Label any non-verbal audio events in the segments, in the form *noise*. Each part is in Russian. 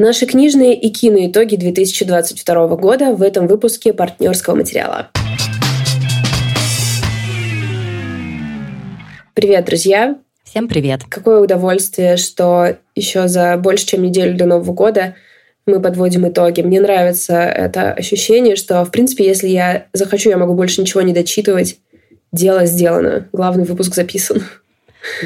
Наши книжные и киноитоги 2022 года в этом выпуске партнерского материала. Привет, друзья! Всем привет! Какое удовольствие, что еще за больше, чем неделю до Нового года мы подводим итоги. Мне нравится это ощущение, что, в принципе, если я захочу, я могу больше ничего не дочитывать. Дело сделано. Главный выпуск записан.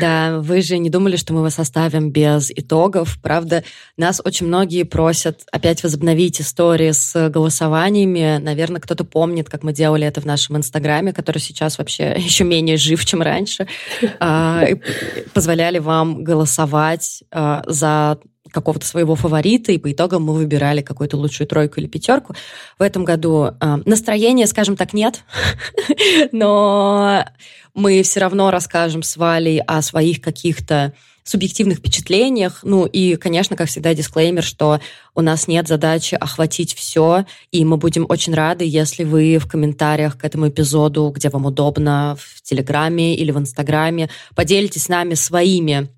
Да, вы же не думали, что мы вас оставим без итогов. Правда, нас очень многие просят опять возобновить истории с голосованиями. Наверное, кто-то помнит, как мы делали это в нашем Инстаграме, который сейчас вообще *laughs* еще менее жив, чем раньше. А, позволяли вам голосовать а, за какого-то своего фаворита, и по итогам мы выбирали какую-то лучшую тройку или пятерку. В этом году э, настроения, скажем так, нет, *laughs* но мы все равно расскажем с Валей о своих каких-то субъективных впечатлениях. Ну и, конечно, как всегда, дисклеймер, что у нас нет задачи охватить все, и мы будем очень рады, если вы в комментариях к этому эпизоду, где вам удобно, в Телеграме или в Инстаграме, поделитесь с нами своими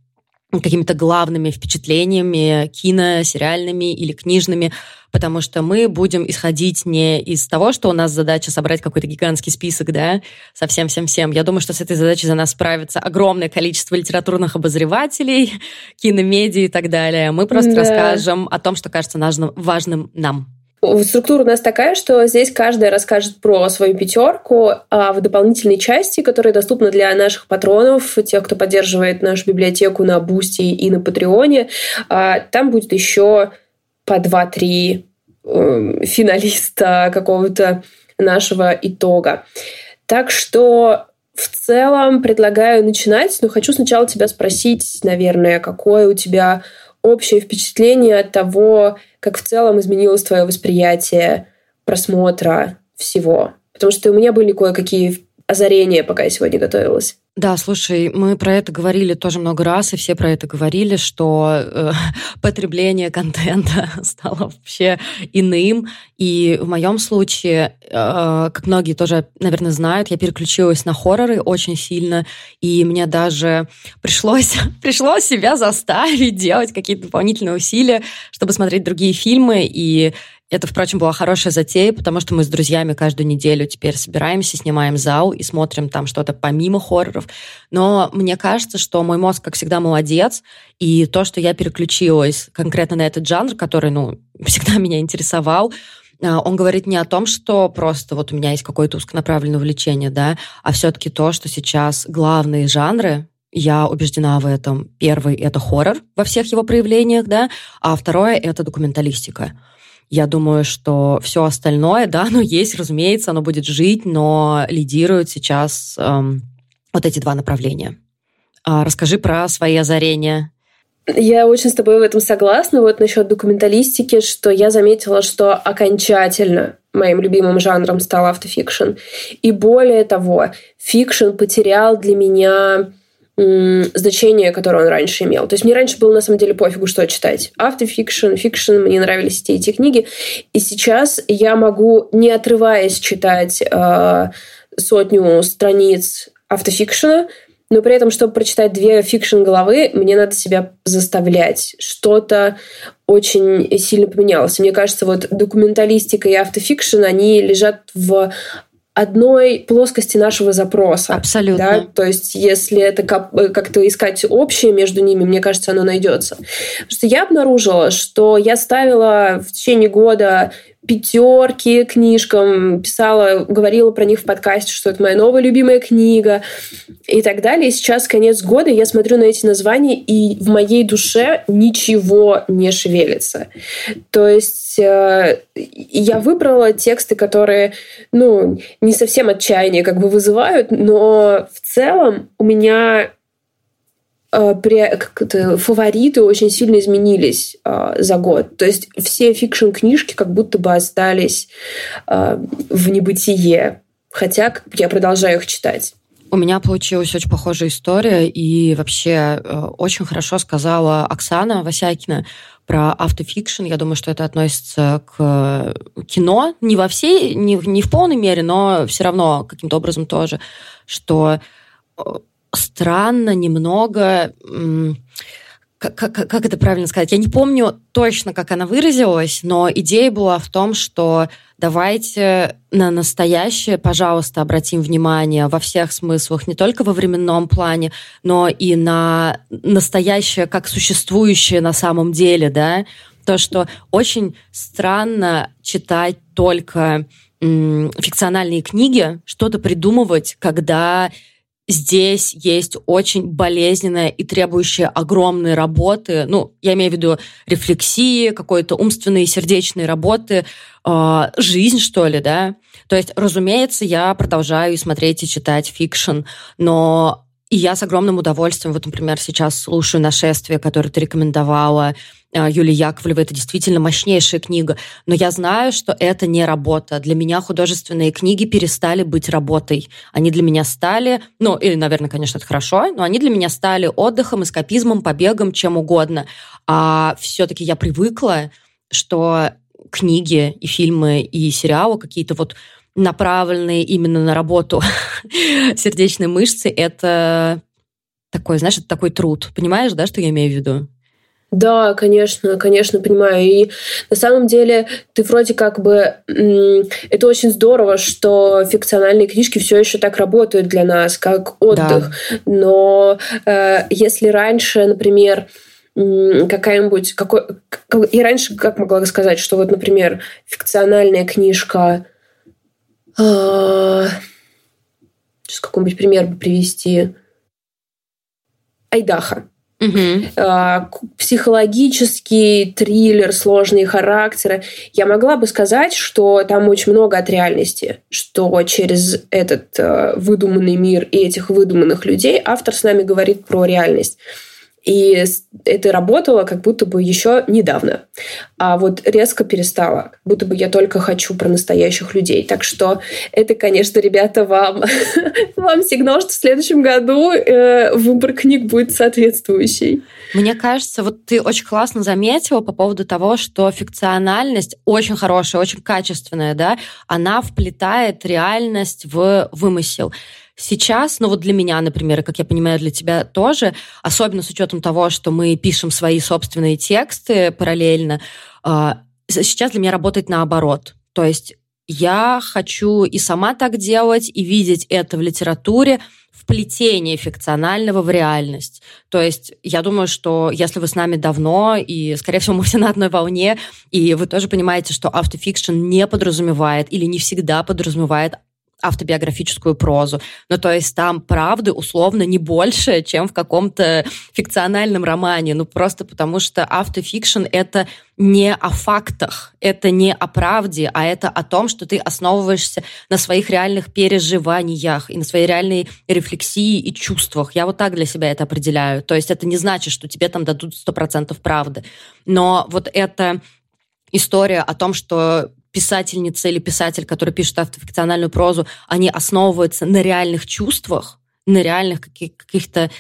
какими-то главными впечатлениями кино, сериальными или книжными, потому что мы будем исходить не из того, что у нас задача собрать какой-то гигантский список, да, со всем-всем-всем. Я думаю, что с этой задачей за нас справится огромное количество литературных обозревателей, *laughs* киномедий и так далее. Мы просто да. расскажем о том, что кажется важным нам. Структура у нас такая, что здесь каждая расскажет про свою пятерку, а в дополнительной части, которая доступна для наших патронов, тех, кто поддерживает нашу библиотеку на Бусти и на Патреоне, а, там будет еще по 2-3 эм, финалиста какого-то нашего итога. Так что в целом предлагаю начинать, но хочу сначала тебя спросить, наверное, какое у тебя общее впечатление от того, как в целом изменилось твое восприятие просмотра всего? Потому что у меня были кое-какие озарения, пока я сегодня готовилась. Да, слушай, мы про это говорили тоже много раз, и все про это говорили, что э, *laughs* потребление контента *laughs* стало вообще иным. И в моем случае, э, как многие тоже, наверное, знают, я переключилась на хорроры очень сильно, и мне даже *laughs* пришлось, пришлось себя заставить делать какие-то дополнительные усилия, чтобы смотреть другие фильмы, и это, впрочем, была хорошая затея, потому что мы с друзьями каждую неделю теперь собираемся, снимаем зал и смотрим там что-то помимо хорроров. Но мне кажется, что мой мозг, как всегда, молодец, и то, что я переключилась конкретно на этот жанр, который, ну, *laughs* всегда меня интересовал, а, он говорит не о том, что просто вот у меня есть какое-то узконаправленное увлечение, да, а все-таки то, что сейчас главные жанры, я убеждена в этом. Первый — это хоррор во всех его проявлениях, да, а второе — это документалистика. Я думаю, что все остальное, да, оно есть, разумеется, оно будет жить, но лидируют сейчас эм, вот эти два направления. А расскажи про свои озарения. Я очень с тобой в этом согласна. Вот насчет документалистики, что я заметила, что окончательно моим любимым жанром стал автофикшн. И более того, фикшн потерял для меня значение, которое он раньше имел. То есть мне раньше было на самом деле пофигу, что читать. Автофикшн, фикшн, мне нравились эти, эти книги. И сейчас я могу, не отрываясь, читать э, сотню страниц автофикшена, но при этом, чтобы прочитать две фикшн главы, мне надо себя заставлять. Что-то очень сильно поменялось. Мне кажется, вот документалистика и автофикшн, они лежат в одной плоскости нашего запроса. Абсолютно. Да? То есть, если это как-то искать общее между ними, мне кажется, оно найдется. Потому что я обнаружила, что я ставила в течение года пятерки книжкам, писала, говорила про них в подкасте, что это моя новая любимая книга и так далее. И сейчас конец года, я смотрю на эти названия, и в моей душе ничего не шевелится. То есть э, я выбрала тексты, которые, ну, не совсем отчаяние как бы вызывают, но в целом у меня фавориты очень сильно изменились э, за год. То есть все фикшн-книжки как будто бы остались э, в небытие. Хотя я продолжаю их читать. У меня получилась очень похожая история, и вообще э, очень хорошо сказала Оксана Васякина про автофикшн. Я думаю, что это относится к кино. Не во всей, не, не в полной мере, но все равно каким-то образом тоже, что странно немного как, как, как это правильно сказать? Я не помню точно, как она выразилась, но идея была в том, что давайте на настоящее, пожалуйста, обратим внимание во всех смыслах, не только во временном плане, но и на настоящее как существующее на самом деле, да, то, что очень странно читать только фикциональные книги, что-то придумывать, когда здесь есть очень болезненная и требующая огромной работы, ну, я имею в виду рефлексии, какой-то умственной и сердечной работы, э, жизнь, что ли, да. То есть, разумеется, я продолжаю смотреть и читать фикшн, но и я с огромным удовольствием, вот, например, сейчас слушаю «Нашествие», которое ты рекомендовала, Юлии Яковлевой. Это действительно мощнейшая книга. Но я знаю, что это не работа. Для меня художественные книги перестали быть работой. Они для меня стали, ну, или, наверное, конечно, это хорошо, но они для меня стали отдыхом, эскапизмом, побегом, чем угодно. А все-таки я привыкла, что книги и фильмы и сериалы какие-то вот направленные именно на работу *laughs* сердечной мышцы, это такой, знаешь, это такой труд. Понимаешь, да, что я имею в виду? Да, конечно, конечно, понимаю. И на самом деле ты вроде как бы... Это очень здорово, что фикциональные книжки все еще так работают для нас, как отдых. Да. Но э, если раньше, например, какая-нибудь... Какой, как, и раньше как могла сказать, что вот, например, фикциональная книжка... Э, сейчас какой-нибудь пример бы привести. Айдаха Угу. Психологический триллер, сложные характеры. Я могла бы сказать, что там очень много от реальности, что через этот э, выдуманный мир и этих выдуманных людей автор с нами говорит про реальность. И это работало как будто бы еще недавно. А вот резко перестало. Как будто бы я только хочу про настоящих людей. Так что это, конечно, ребята, вам, *laughs* вам сигнал, что в следующем году э, выбор книг будет соответствующий. Мне кажется, вот ты очень классно заметила по поводу того, что фикциональность очень хорошая, очень качественная, да, она вплетает реальность в вымысел. Сейчас, ну вот для меня, например, и, как я понимаю, для тебя тоже, особенно с учетом того, что мы пишем свои собственные тексты параллельно, а, сейчас для меня работает наоборот. То есть я хочу и сама так делать, и видеть это в литературе, вплетение фикционального в реальность. То есть я думаю, что если вы с нами давно, и, скорее всего, мы все на одной волне, и вы тоже понимаете, что автофикшн не подразумевает или не всегда подразумевает автобиографическую прозу. Ну, то есть там правды условно не больше, чем в каком-то фикциональном романе. Ну, просто потому что автофикшн — это не о фактах, это не о правде, а это о том, что ты основываешься на своих реальных переживаниях и на своей реальной рефлексии и чувствах. Я вот так для себя это определяю. То есть это не значит, что тебе там дадут 100% правды. Но вот эта история о том, что писательница или писатель, который пишет автофикциональную прозу, они основываются на реальных чувствах, на реальных каких-то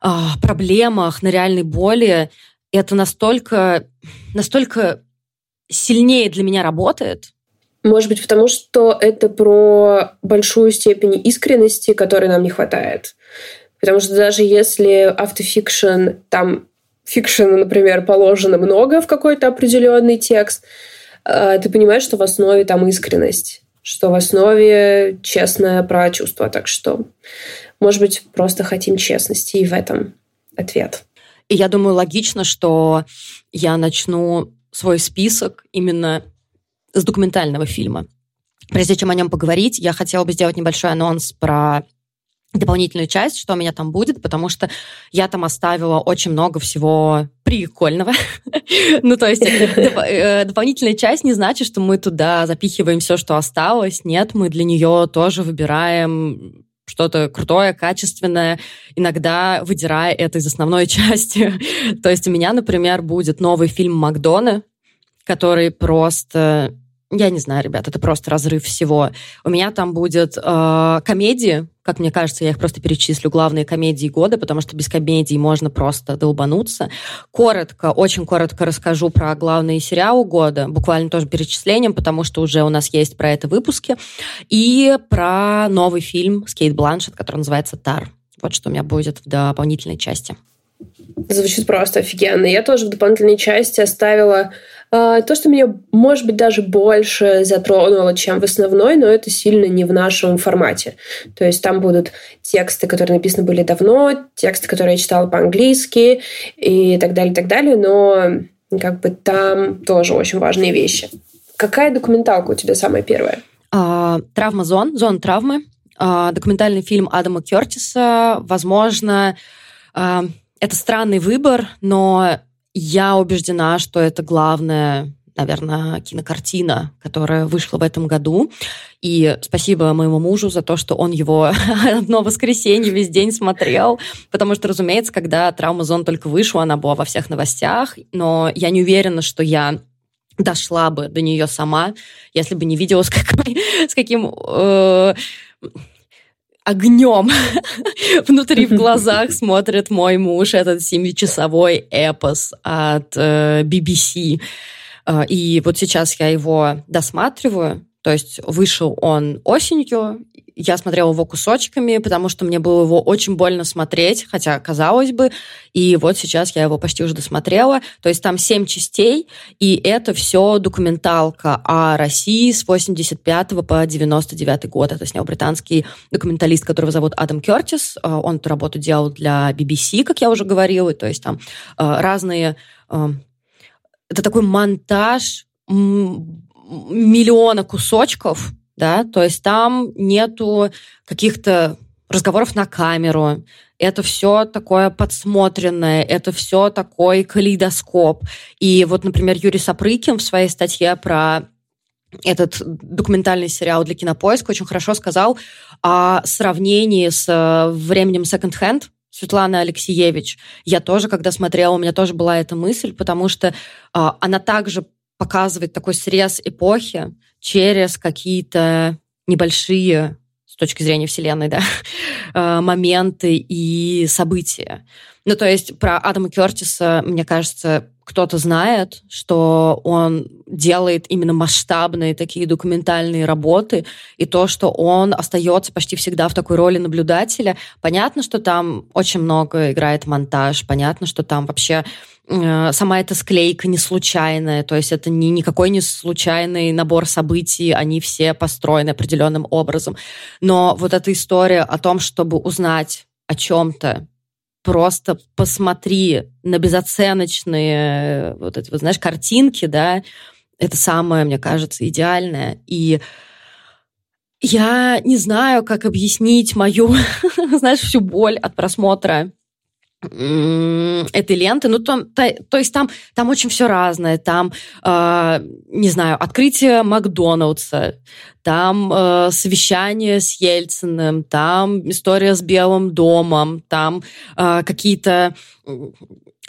а, проблемах, на реальной боли. И это настолько, настолько сильнее для меня работает. Может быть, потому что это про большую степень искренности, которой нам не хватает. Потому что даже если автофикшн, там фикшена, например, положено много в какой-то определенный текст, Э, ты понимаешь, что в основе там искренность, что в основе честное про чувства. Так что, может быть, просто хотим честности и в этом ответ. И я думаю, логично, что я начну свой список именно с документального фильма. Прежде чем о нем поговорить, я хотела бы сделать небольшой анонс про дополнительную часть, что у меня там будет, потому что я там оставила очень много всего прикольного. *laughs* ну, то есть э, дополнительная часть не значит, что мы туда запихиваем все, что осталось. Нет, мы для нее тоже выбираем что-то крутое, качественное, иногда выдирая это из основной *laughs* части. то есть у меня, например, будет новый фильм Макдона, который просто я не знаю, ребят, это просто разрыв всего. У меня там будет э, комедии, как мне кажется, я их просто перечислю, главные комедии года, потому что без комедий можно просто долбануться. Коротко, очень коротко расскажу про главные сериалы года, буквально тоже перечислением, потому что уже у нас есть про это выпуски, и про новый фильм с Кейт Бланшет, который называется «Тар». Вот что у меня будет в дополнительной части. Звучит просто офигенно. Я тоже в дополнительной части оставила то, что меня, может быть, даже больше затронуло, чем в основной, но это сильно не в нашем формате. То есть там будут тексты, которые написаны были давно, тексты, которые я читала по-английски и так далее, и так далее, но как бы там тоже очень важные вещи. Какая документалка у тебя самая первая? А, Травма зон, зон травмы. А, документальный фильм Адама Кертиса. Возможно, а, это странный выбор, но я убеждена, что это главная наверное, кинокартина, которая вышла в этом году. И спасибо моему мужу за то, что он его *laughs* одно воскресенье весь день смотрел. Потому что, разумеется, когда «Травма зон» только вышла, она была во всех новостях. Но я не уверена, что я дошла бы до нее сама, если бы не видела, с, какой, *laughs* с каким... Э, огнем *laughs* внутри в глазах *laughs* смотрит мой муж этот семичасовой эпос от э, BBC. Э, и вот сейчас я его досматриваю, то есть вышел он осенью, я смотрела его кусочками, потому что мне было его очень больно смотреть, хотя, казалось бы, и вот сейчас я его почти уже досмотрела. То есть там семь частей, и это все документалка о России с 85 по 99 год. Это снял британский документалист, которого зовут Адам Кертис. Э, он эту работу делал для BBC, как я уже говорила, то есть там э, разные... Это такой монтаж миллиона кусочков, да, то есть там нету каких-то разговоров на камеру, это все такое подсмотренное, это все такой калейдоскоп. И вот, например, Юрий Сапрыкин в своей статье про этот документальный сериал для Кинопоиска очень хорошо сказал о сравнении с э, временем Second Hand, Светланы Алексеевич. Я тоже, когда смотрела, у меня тоже была эта мысль, потому что а, она также показывает такой срез эпохи через какие-то небольшие с точки зрения Вселенной, да, *laughs* э, моменты и события. Ну, то есть про Адама Кертиса, мне кажется, кто-то знает, что он делает именно масштабные такие документальные работы, и то, что он остается почти всегда в такой роли наблюдателя. Понятно, что там очень много играет монтаж, понятно, что там вообще э, сама эта склейка не случайная, то есть это не никакой не случайный набор событий, они все построены определенным образом. Но вот эта история о том, чтобы узнать о чем-то просто посмотри на безоценочные вот эти, вот, знаешь, картинки, да, это самое, мне кажется, идеальное. И я не знаю, как объяснить мою, *laughs* знаешь, всю боль от просмотра этой ленты. Ну, то, то, то есть там, там очень все разное. Там, э, не знаю, открытие Макдоналдса, там э, совещание с Ельциным, там история с Белым домом, там э, какие-то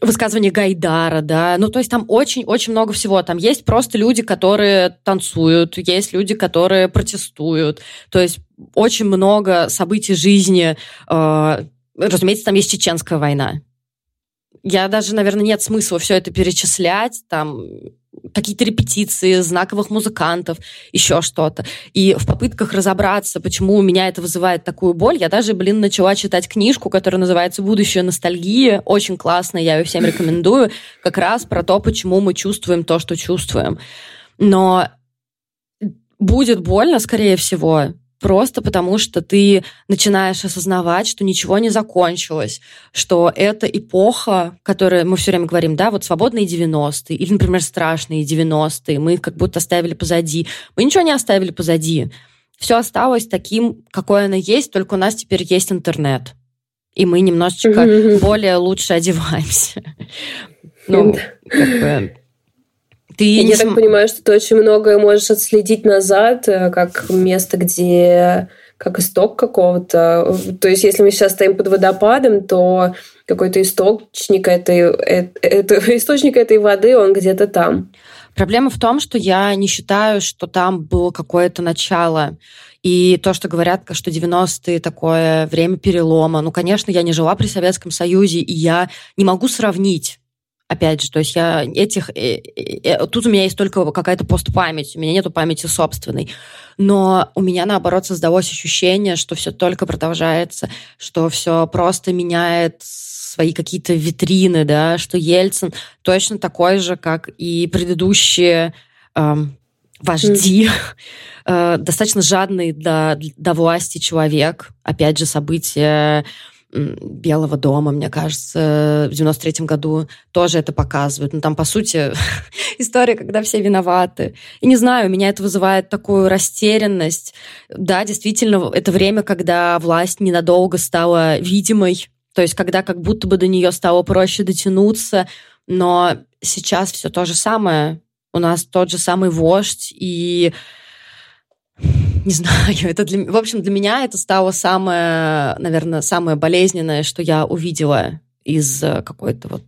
высказывания Гайдара, да, ну, то есть там очень-очень много всего. Там есть просто люди, которые танцуют, есть люди, которые протестуют, то есть очень много событий жизни э, Разумеется, там есть чеченская война. Я даже, наверное, нет смысла все это перечислять, там какие-то репетиции знаковых музыкантов, еще что-то. И в попытках разобраться, почему у меня это вызывает такую боль, я даже, блин, начала читать книжку, которая называется «Будущее ностальгии». Очень классная, я ее всем рекомендую. Как раз про то, почему мы чувствуем то, что чувствуем. Но будет больно, скорее всего, просто потому что ты начинаешь осознавать, что ничего не закончилось, что это эпоха, которая мы все время говорим, да, вот свободные 90-е, или, например, страшные 90-е, мы их как будто оставили позади. Мы ничего не оставили позади. Все осталось таким, какое оно есть, только у нас теперь есть интернет. И мы немножечко более лучше одеваемся. Ну, как бы ты Я не так см... понимаю, что ты очень многое можешь отследить назад, э, как место, где как исток какого-то. То есть, если мы сейчас стоим под водопадом, то какой-то источник этой, э, это, *laughs* источник этой воды, он где-то там. Проблема в том, что я не считаю, что там было какое-то начало. И то, что говорят, что 90-е такое время перелома. Ну, конечно, я не жила при Советском Союзе, и я не могу сравнить Опять же, то есть я этих... Э, э, тут у меня есть только какая-то постпамять, у меня нету памяти собственной. Но у меня, наоборот, создалось ощущение, что все только продолжается, что все просто меняет свои какие-то витрины, да, что Ельцин точно такой же, как и предыдущие эм, вожди, mm. *laughs* достаточно жадный до, до власти человек. Опять же, события Белого дома, мне кажется, в 93 году тоже это показывают. Ну, там, по сути, *laughs* история, когда все виноваты. И не знаю, меня это вызывает такую растерянность. Да, действительно, это время, когда власть ненадолго стала видимой, то есть когда как будто бы до нее стало проще дотянуться, но сейчас все то же самое. У нас тот же самый вождь, и *laughs* не знаю, это для, в общем, для меня это стало самое, наверное, самое болезненное, что я увидела из э, какой-то вот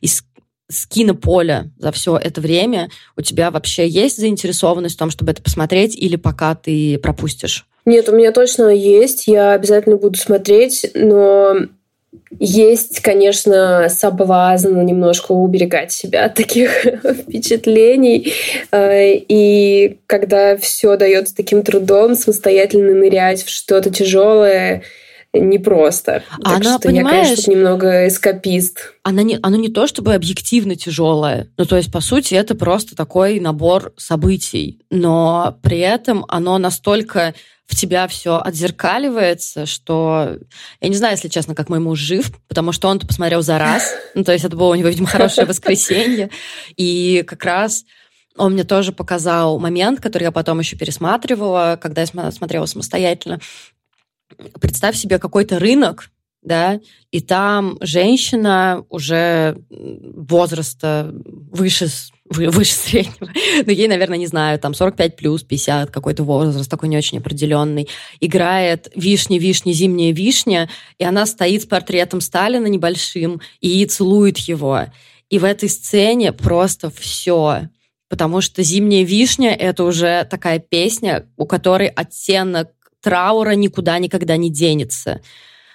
из с кинополя за все это время. У тебя вообще есть заинтересованность в том, чтобы это посмотреть, или пока ты пропустишь? Нет, у меня точно есть. Я обязательно буду смотреть, но есть, конечно, соблазн немножко уберегать себя от таких *laughs* впечатлений. Э, и когда все дается таким трудом, самостоятельно нырять в что-то тяжелое, непросто. А так она, что понимаешь, я, конечно, немного эскапист. Она не, оно не то чтобы объективно тяжелое. Ну, то есть, по сути, это просто такой набор событий. Но при этом оно настолько в тебя все отзеркаливается, что я не знаю, если честно, как мой муж жив, потому что он-то посмотрел за раз. *laughs* Ну, то есть это было у него, видимо, хорошее воскресенье. И как раз он мне тоже показал момент, который я потом еще пересматривала, когда я смотрела самостоятельно. Представь себе какой-то рынок, да, и там женщина уже возраста выше выше среднего. *laughs* Но ей, наверное, не знаю, там 45 плюс, 50, какой-то возраст такой не очень определенный. Играет «Вишня, вишня, зимняя вишня», и она стоит с портретом Сталина небольшим и целует его. И в этой сцене просто все. Потому что «Зимняя вишня» — это уже такая песня, у которой оттенок траура никуда никогда не денется.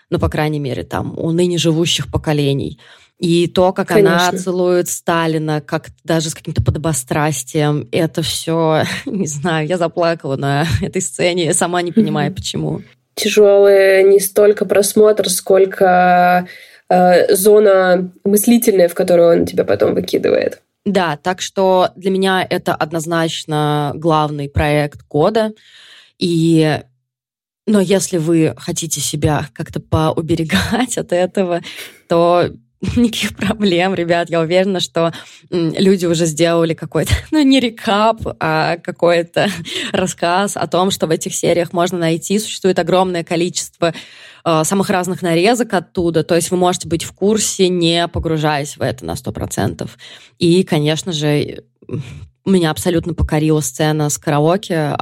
Ну, по крайней мере, там, у ныне живущих поколений. И то, как Конечно. она целует Сталина, как даже с каким-то подобострастием, это все, *laughs* не знаю, я заплакала на *laughs* этой сцене, сама не понимаю, почему. Тяжелый не столько просмотр, сколько э, зона мыслительная, в которую он тебя потом выкидывает. Да, так что для меня это однозначно главный проект года. И но если вы хотите себя как-то поуберегать *laughs* от этого, то *laughs* никаких проблем, ребят. Я уверена, что люди уже сделали какой-то, *laughs* ну, не рекап, а какой-то рассказ о том, что в этих сериях можно найти. Существует огромное количество э, самых разных нарезок оттуда. То есть вы можете быть в курсе, не погружаясь в это на 100%. И, конечно же, меня абсолютно покорила сцена с караоке.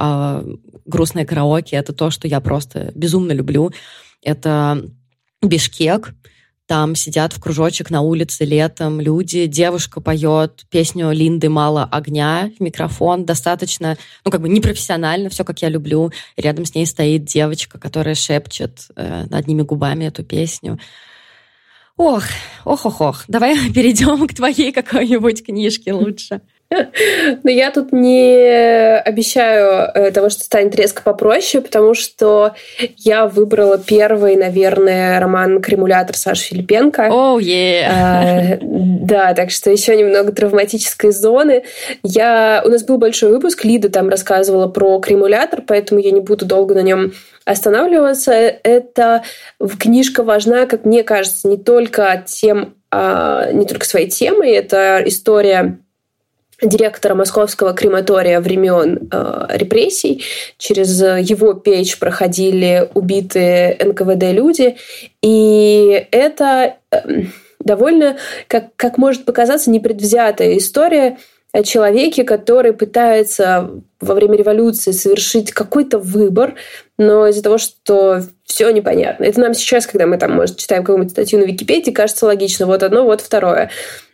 Грустное караоке — это то, что я просто безумно люблю. Это Бишкек, там сидят в кружочек на улице летом люди, девушка поет песню Линды «Мало огня» в микрофон, достаточно, ну, как бы непрофессионально, все как я люблю. рядом с ней стоит девочка, которая шепчет э, одними губами эту песню. Ох, ох, ох, ох. Давай *laughs* перейдем к твоей какой-нибудь книжке лучше. *laughs* Но я тут не обещаю э, того, что станет резко попроще, потому что я выбрала первый, наверное, роман «Кремулятор» Саши Филипенко. Oh, yeah. Да, так что еще немного травматической зоны. Я... У нас был большой выпуск, Лида там рассказывала про «Кремулятор», поэтому я не буду долго на нем останавливаться. Это книжка важна, как мне кажется, не только тем, а, не только своей темой. Это история директора московского крематория времен э, репрессий. Через его печь проходили убитые НКВД люди. И это э, довольно, как, как может показаться, непредвзятая история о человеке, который пытается во время революции совершить какой-то выбор, но из-за того, что все непонятно. Это нам сейчас, когда мы там, может, читаем какую-нибудь статью на Википедии, кажется логично. Вот одно, вот второе.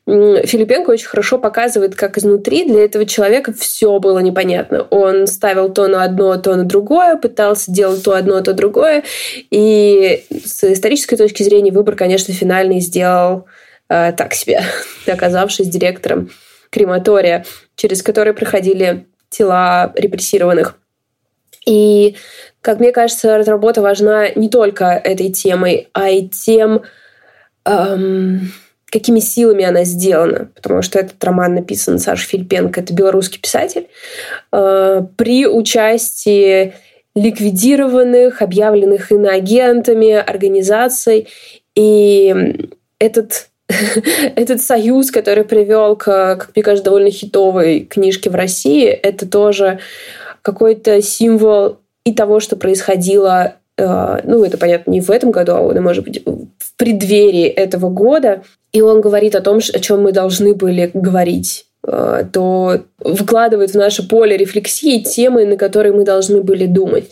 Филипенко очень хорошо показывает, как изнутри для этого человека все было непонятно. Он ставил то на одно, то на другое, пытался делать то одно, то другое. И с исторической точки зрения выбор, конечно, финальный сделал э, так себе, *laughs* оказавшись директором крематория, через который проходили тела репрессированных. И, как мне кажется, работа важна не только этой темой, а и тем, эм, какими силами она сделана, потому что этот роман написан Саша Филипенко, это белорусский писатель, э, при участии ликвидированных, объявленных иноагентами организаций. И этот *laughs* этот союз, который привел к, как мне кажется, довольно хитовой книжке в России, это тоже какой-то символ и того, что происходило, э, ну, это понятно, не в этом году, а, может быть, в преддверии этого года. И он говорит о том, о чем мы должны были говорить э, то вкладывает в наше поле рефлексии темы, на которые мы должны были думать.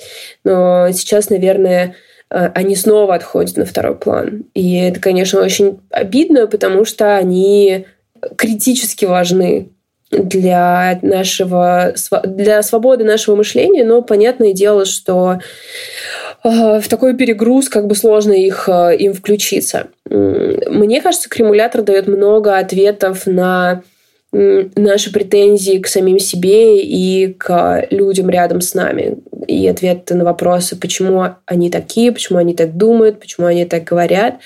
Но сейчас, наверное, Э, они снова отходят на второй план. И это, конечно, очень обидно, потому что они критически важны для нашего для свободы нашего мышления, но понятное дело, что в такой перегруз как бы сложно их э, им включиться. Мне кажется, кремулятор дает много ответов на наши претензии к самим себе и к людям рядом с нами. И ответы на вопросы, почему они такие, почему они так думают, почему они так говорят.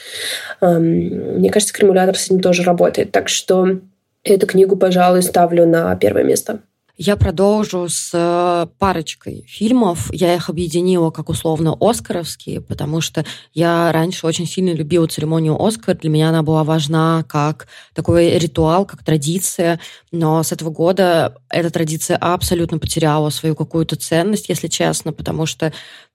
Мне кажется, кремулятор с этим тоже работает. Так что эту книгу, пожалуй, ставлю на первое место. Я продолжу с э, парочкой фильмов. Я их объединила как условно оскаровские, потому что я раньше очень сильно любила церемонию Оскар. Для меня она была важна как такой ритуал, как традиция. Но с этого года эта традиция абсолютно потеряла свою какую-то ценность, если честно, потому что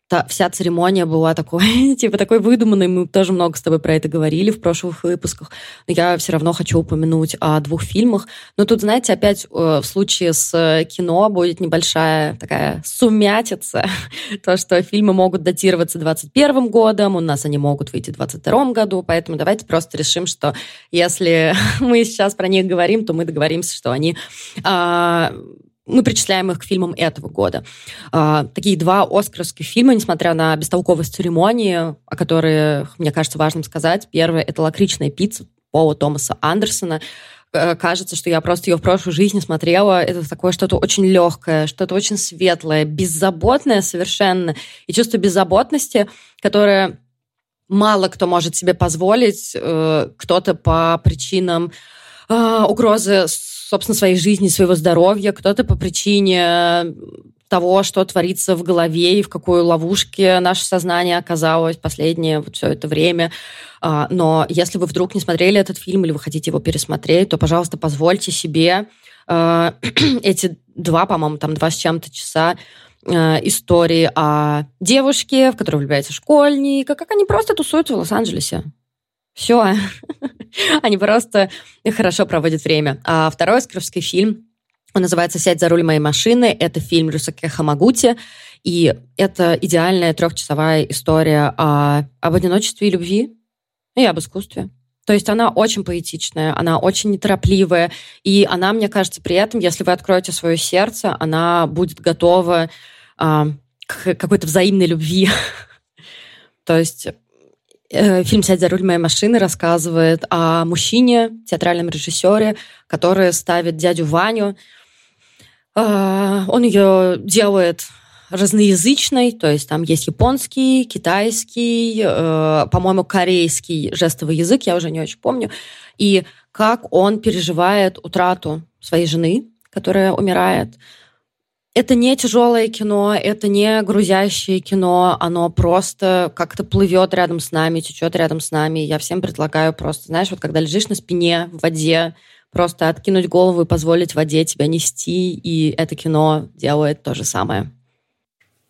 та, вся церемония была такой, *laughs* типа такой выдуманной. Мы тоже много с тобой про это говорили в прошлых выпусках. Но я все равно хочу упомянуть о двух фильмах. Но тут, знаете, опять э, в случае с кино будет небольшая такая сумятица. *laughs* То, что фильмы могут датироваться 21 годом, у нас они могут выйти в 22 году, поэтому давайте просто решим, что если *laughs* мы сейчас про них говорим, то мы договоримся, что они а, мы причисляем их к фильмам этого года. А, такие два оскаровских фильма, несмотря на бестолковость церемонии, о которых, мне кажется, важным сказать. Первое — это «Лакричная пицца» Пола Томаса Андерсона. Э, кажется, что я просто ее в прошлой жизни смотрела. Это такое что-то очень легкое, что-то очень светлое, беззаботное совершенно. И чувство беззаботности, которое мало кто может себе позволить, э, кто-то по причинам э, угрозы собственно, своей жизни, своего здоровья, кто-то по причине того, что творится в голове и в какой ловушке наше сознание оказалось последнее вот все это время. А, но если вы вдруг не смотрели этот фильм или вы хотите его пересмотреть, то, пожалуйста, позвольте себе а, *clears throat* эти два, по-моему, там два с чем-то часа а, истории о девушке, в которую влюбляется школьник, как они просто тусуются в Лос-Анджелесе. Все. *laughs* Они просто хорошо проводят время. А второй оскаровский фильм, он называется «Сядь за руль моей машины». Это фильм Рюсаке Хамагути. И это идеальная трехчасовая история о, об одиночестве и любви и об искусстве. То есть она очень поэтичная, она очень неторопливая, и она, мне кажется, при этом, если вы откроете свое сердце, она будет готова а, к какой-то взаимной любви. *laughs* То есть фильм «Сядь за руль моей машины» рассказывает о мужчине, театральном режиссере, который ставит дядю Ваню. Э, он ее делает разноязычной, то есть там есть японский, китайский, э, по-моему, корейский жестовый язык, я уже не очень помню, и как он переживает утрату своей жены, которая умирает, это не тяжелое кино, это не грузящее кино, оно просто как-то плывет рядом с нами, течет рядом с нами. Я всем предлагаю просто, знаешь, вот когда лежишь на спине в воде, просто откинуть голову и позволить воде тебя нести, и это кино делает то же самое.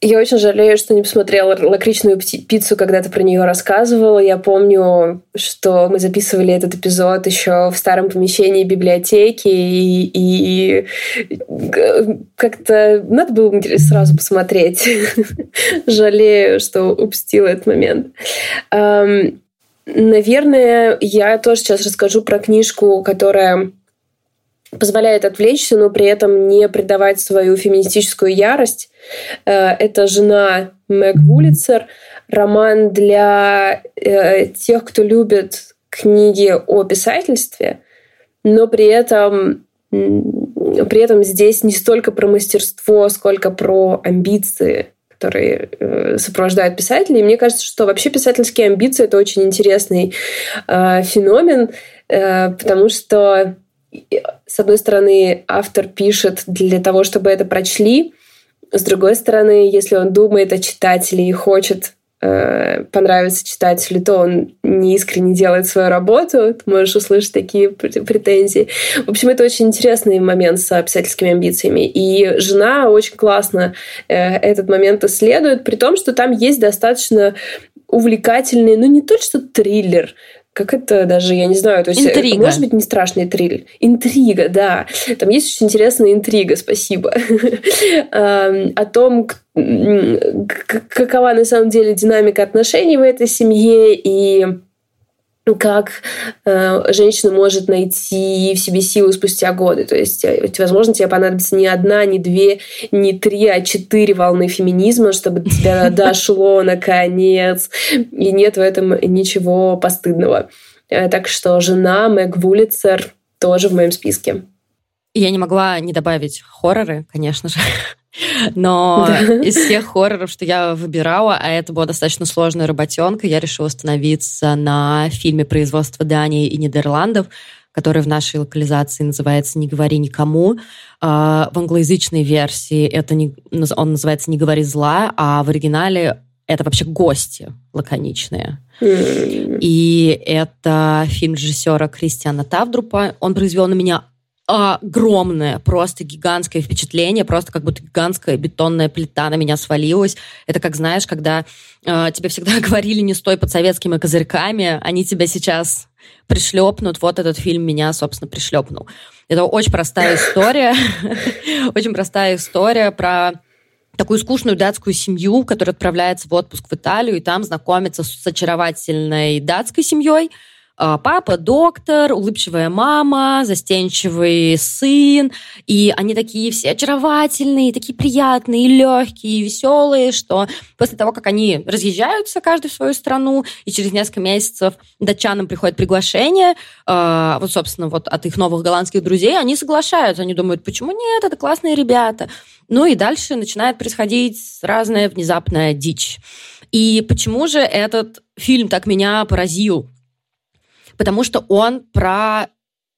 Я очень жалею, что не посмотрела лакричную пиццу, когда ты про нее рассказывала. Я помню, что мы записывали этот эпизод еще в старом помещении библиотеки, и, и как-то надо было сразу посмотреть. *laughs* Жалею, что упустила этот момент. Наверное, я тоже сейчас расскажу про книжку, которая позволяет отвлечься, но при этом не предавать свою феминистическую ярость. Э, это «Жена» Мэг Вулицер. Роман для э, тех, кто любит книги о писательстве, но при этом при этом здесь не столько про мастерство, сколько про амбиции, которые э, сопровождают писателей. И мне кажется, что вообще писательские амбиции это очень интересный э, феномен, э, потому что с одной стороны автор пишет для того, чтобы это прочли, с другой стороны, если он думает о читателе и хочет Э, понравится читателю, то он не искренне делает свою работу, ты можешь услышать такие претензии. В общем, это очень интересный момент с писательскими амбициями. И жена очень классно э, этот момент исследует, при том, что там есть достаточно увлекательный, ну не то что триллер, как это даже, я не знаю, то есть интрига. может быть не страшный триллер. Интрига, да. Там есть очень интересная интрига, спасибо. *laughs* О том, какова на самом деле динамика отношений в этой семье и как э, женщина может найти в себе силу спустя годы. То есть, э, возможно, тебе понадобится не одна, не две, не три, а четыре волны феминизма, чтобы до тебя *laughs* дошло наконец. И нет в этом ничего постыдного. Э, так что жена Мэг Вулицер тоже в моем списке. Я не могла не добавить хорроры, конечно же. *laughs* Но из всех хорроров, что я выбирала, а это была достаточно сложная работенка, я решила остановиться на фильме производства Дании и Нидерландов, который в нашей локализации называется «Не говори никому». А, в англоязычной версии это не, он называется «Не говори зла», а в оригинале это вообще гости лаконичные. И это фильм режиссера Кристиана Тавдрупа. Он произвел на меня огромное, просто гигантское впечатление, просто как будто гигантская бетонная плита на меня свалилась. Это как, знаешь, когда э, тебе всегда *laughs* говорили не стой под советскими козырьками, они тебя сейчас пришлепнут. Вот этот фильм меня, собственно, пришлепнул. Это очень простая история, *laughs* очень простая история про такую скучную датскую семью, которая отправляется в отпуск в Италию и там знакомится с очаровательной датской семьей, папа доктор, улыбчивая мама, застенчивый сын, и они такие все очаровательные, такие приятные, легкие, веселые, что после того, как они разъезжаются каждый в свою страну, и через несколько месяцев датчанам приходит приглашение, э, вот, собственно, вот от их новых голландских друзей, они соглашаются, они думают, почему нет, это классные ребята. Ну и дальше начинает происходить разная внезапная дичь. И почему же этот фильм так меня поразил? Потому что он про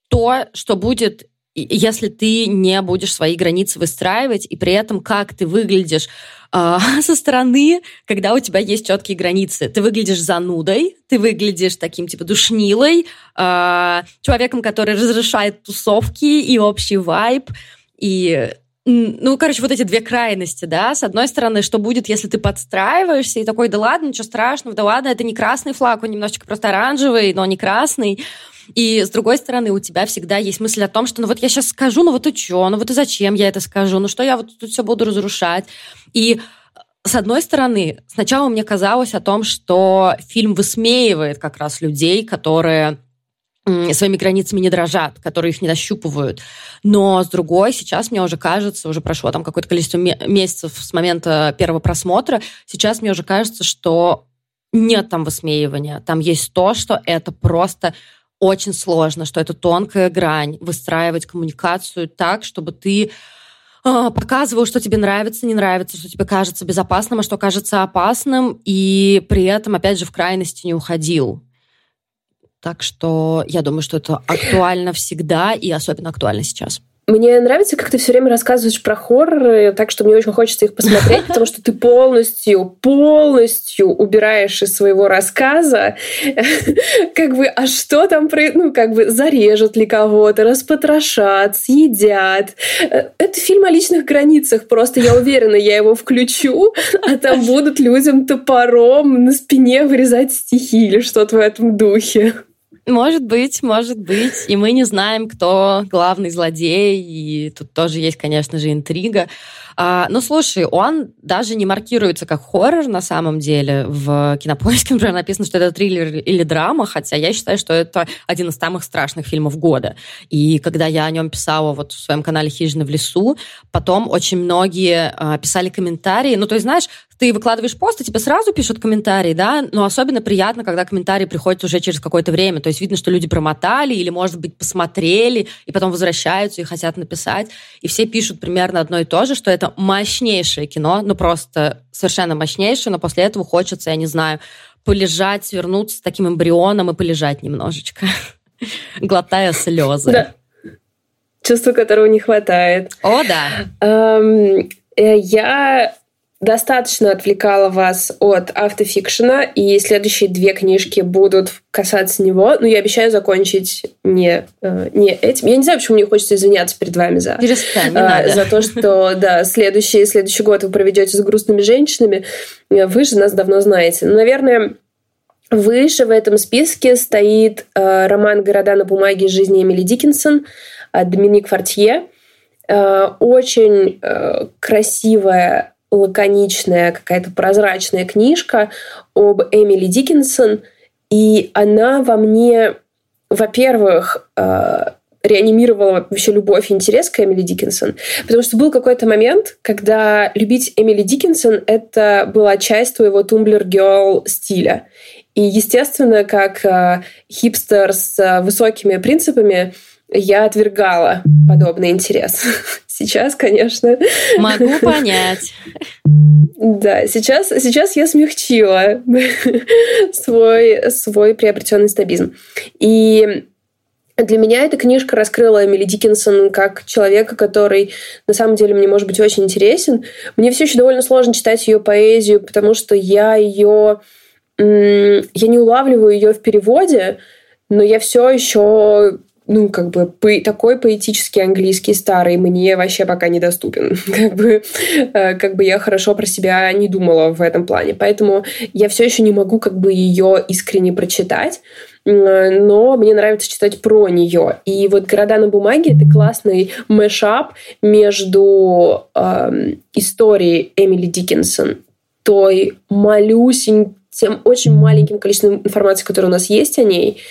то, что будет если ты не будешь свои границы выстраивать, и при этом как ты выглядишь э, *laughs* со стороны, когда у тебя есть четкие границы. Ты выглядишь занудой, ты выглядишь таким типа душнилой, э, человеком, который разрешает тусовки и общий вайб. И ну, короче, вот эти две крайности, да, с одной стороны, что будет, если ты подстраиваешься и такой, да ладно, ничего страшного, да ладно, это не красный флаг, он немножечко просто оранжевый, но не красный. И с другой стороны, у тебя всегда есть мысль о том, что ну вот я сейчас скажу, ну вот и что, ну вот и зачем я это скажу, ну что я вот тут все буду разрушать. И с одной стороны, сначала мне казалось о том, что фильм высмеивает как раз людей, которые своими границами не дрожат, которые их не нащупывают. Но с другой, сейчас мне уже кажется, уже прошло там какое-то количество месяцев с момента первого просмотра, сейчас мне уже кажется, что нет там высмеивания. Там есть то, что это просто очень сложно, что это тонкая грань, выстраивать коммуникацию так, чтобы ты а, показывал, что тебе нравится, не нравится, что тебе кажется безопасным, а что кажется опасным, и при этом, опять же, в крайности не уходил. Так что я думаю, что это актуально всегда и особенно актуально сейчас. Мне нравится, как ты все время рассказываешь про хорроры, так что мне очень хочется их посмотреть, *laughs* потому что ты полностью, полностью убираешь из своего рассказа, *laughs* как бы, а что там, ну, как бы, зарежут ли кого-то, распотрошат, съедят. Это фильм о личных границах, просто я уверена, я его включу, а там будут людям топором на спине вырезать стихи или что-то в этом духе. Может быть, может быть. И мы не знаем, кто главный злодей. И тут тоже есть, конечно же, интрига. А, ну, слушай, он даже не маркируется как хоррор на самом деле. В кинопоиске, *laughs* например, написано, что это триллер или драма, хотя я считаю, что это один из самых страшных фильмов года. И когда я о нем писала вот в своем канале «Хижина в лесу», потом очень многие а, писали комментарии. Ну, то есть, знаешь, ты выкладываешь пост, и тебе сразу пишут комментарии, да, но особенно приятно, когда комментарии приходят уже через какое-то время, то есть видно, что люди промотали или, может быть, посмотрели, и потом возвращаются и хотят написать, и все пишут примерно одно и то же, что это мощнейшее кино, ну просто совершенно мощнейшее, но после этого хочется, я не знаю, полежать, свернуться с таким эмбрионом и полежать немножечко, *laughs* глотая слезы. Да. Чувство, которого не хватает. О, да. Эм, я достаточно отвлекала вас от автофикшена, и следующие две книжки будут касаться него. Но я обещаю закончить не, э, не этим. Я не знаю, почему мне хочется извиняться перед вами за, Перестань, не а, за то, что *laughs* да, следующий, следующий год вы проведете с грустными женщинами. Вы же нас давно знаете. Но, наверное, выше в этом списке стоит э, роман «Города на бумаге. Жизни Эмили Диккенсон» от Доминик Фортье. Э, очень э, красивая лаконичная, какая-то прозрачная книжка об Эмили Диккенсон, и она во мне, во-первых, э, реанимировала вообще любовь и интерес к Эмили Диккенсон. Потому что был какой-то момент, когда любить Эмили Диккенсон — это была часть твоего тумблер-герл стиля. И, естественно, как э, хипстер с э, высокими принципами, я отвергала подобный интерес. *laughs* Сейчас, конечно. Могу *laughs* понять. Да, сейчас, сейчас я смягчила *laughs* свой, свой приобретенный стабизм. И для меня эта книжка раскрыла Эмили Диккенсон как человека, который на самом деле мне может быть очень интересен. Мне все еще довольно сложно читать ее поэзию, потому что я ее... Я не улавливаю ее в переводе, но я все еще ну, как бы по, такой поэтический английский старый мне вообще пока недоступен. *laughs* как, бы, э, как бы я хорошо про себя не думала в этом плане. Поэтому я все еще не могу как бы ее искренне прочитать но мне нравится читать про нее. И вот «Города на бумаге» — это классный мэшап между э, историей Эмили Диккенсон, той малюсень, тем очень маленьким количеством информации, которое у нас есть о ней,